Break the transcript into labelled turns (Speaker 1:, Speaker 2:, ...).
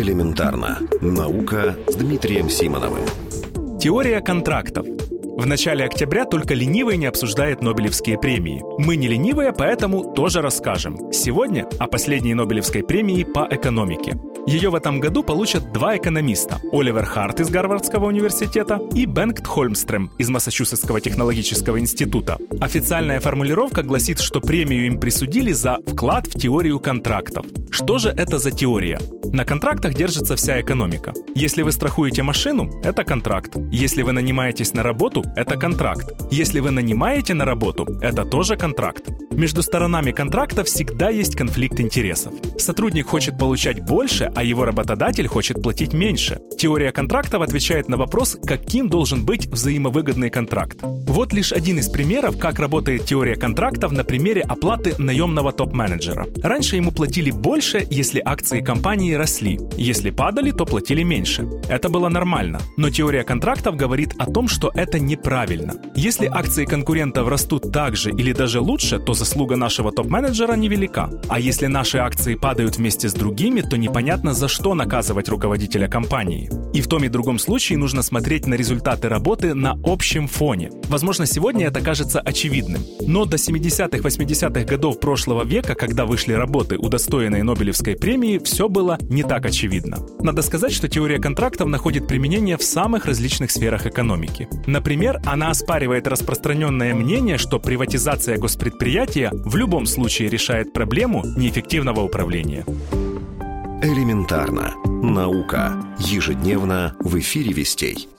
Speaker 1: Элементарно. Наука с Дмитрием Симоновым.
Speaker 2: Теория контрактов. В начале октября только ленивый не обсуждает Нобелевские премии. Мы не ленивые, поэтому тоже расскажем. Сегодня о последней Нобелевской премии по экономике. Ее в этом году получат два экономиста – Оливер Харт из Гарвардского университета и Бенгт Хольмстрем из Массачусетского технологического института. Официальная формулировка гласит, что премию им присудили за вклад в теорию контрактов. Что же это за теория? На контрактах держится вся экономика. Если вы страхуете машину, это контракт. Если вы нанимаетесь на работу, это контракт. Если вы нанимаете на работу, это тоже контракт. Между сторонами контракта всегда есть конфликт интересов. Сотрудник хочет получать больше, а его работодатель хочет платить меньше. Теория контрактов отвечает на вопрос, каким должен быть взаимовыгодный контракт. Вот лишь один из примеров, как работает теория контрактов на примере оплаты наемного топ-менеджера. Раньше ему платили больше, если акции компании росли. Если падали, то платили меньше. Это было нормально. Но теория контрактов говорит о том, что это неправильно. Если акции конкурентов растут так же или даже лучше, то заслуга нашего топ-менеджера невелика. А если наши акции падают вместе с другими, то непонятно, за что наказывать руководителя компании. И в том и другом случае нужно смотреть на результаты работы на общем фоне. Возможно, сегодня это кажется очевидным. Но до 70-х, 80-х годов прошлого века, когда вышли работы, удостоенные Нобелевской премии, все было не так очевидно. Надо сказать, что теория контрактов находит применение в самых различных сферах экономики. Например, она оспаривает распространенное мнение, что приватизация госпредприятия в любом случае решает проблему неэффективного управления.
Speaker 1: Элементарно. Наука. Ежедневно в эфире «Вестей».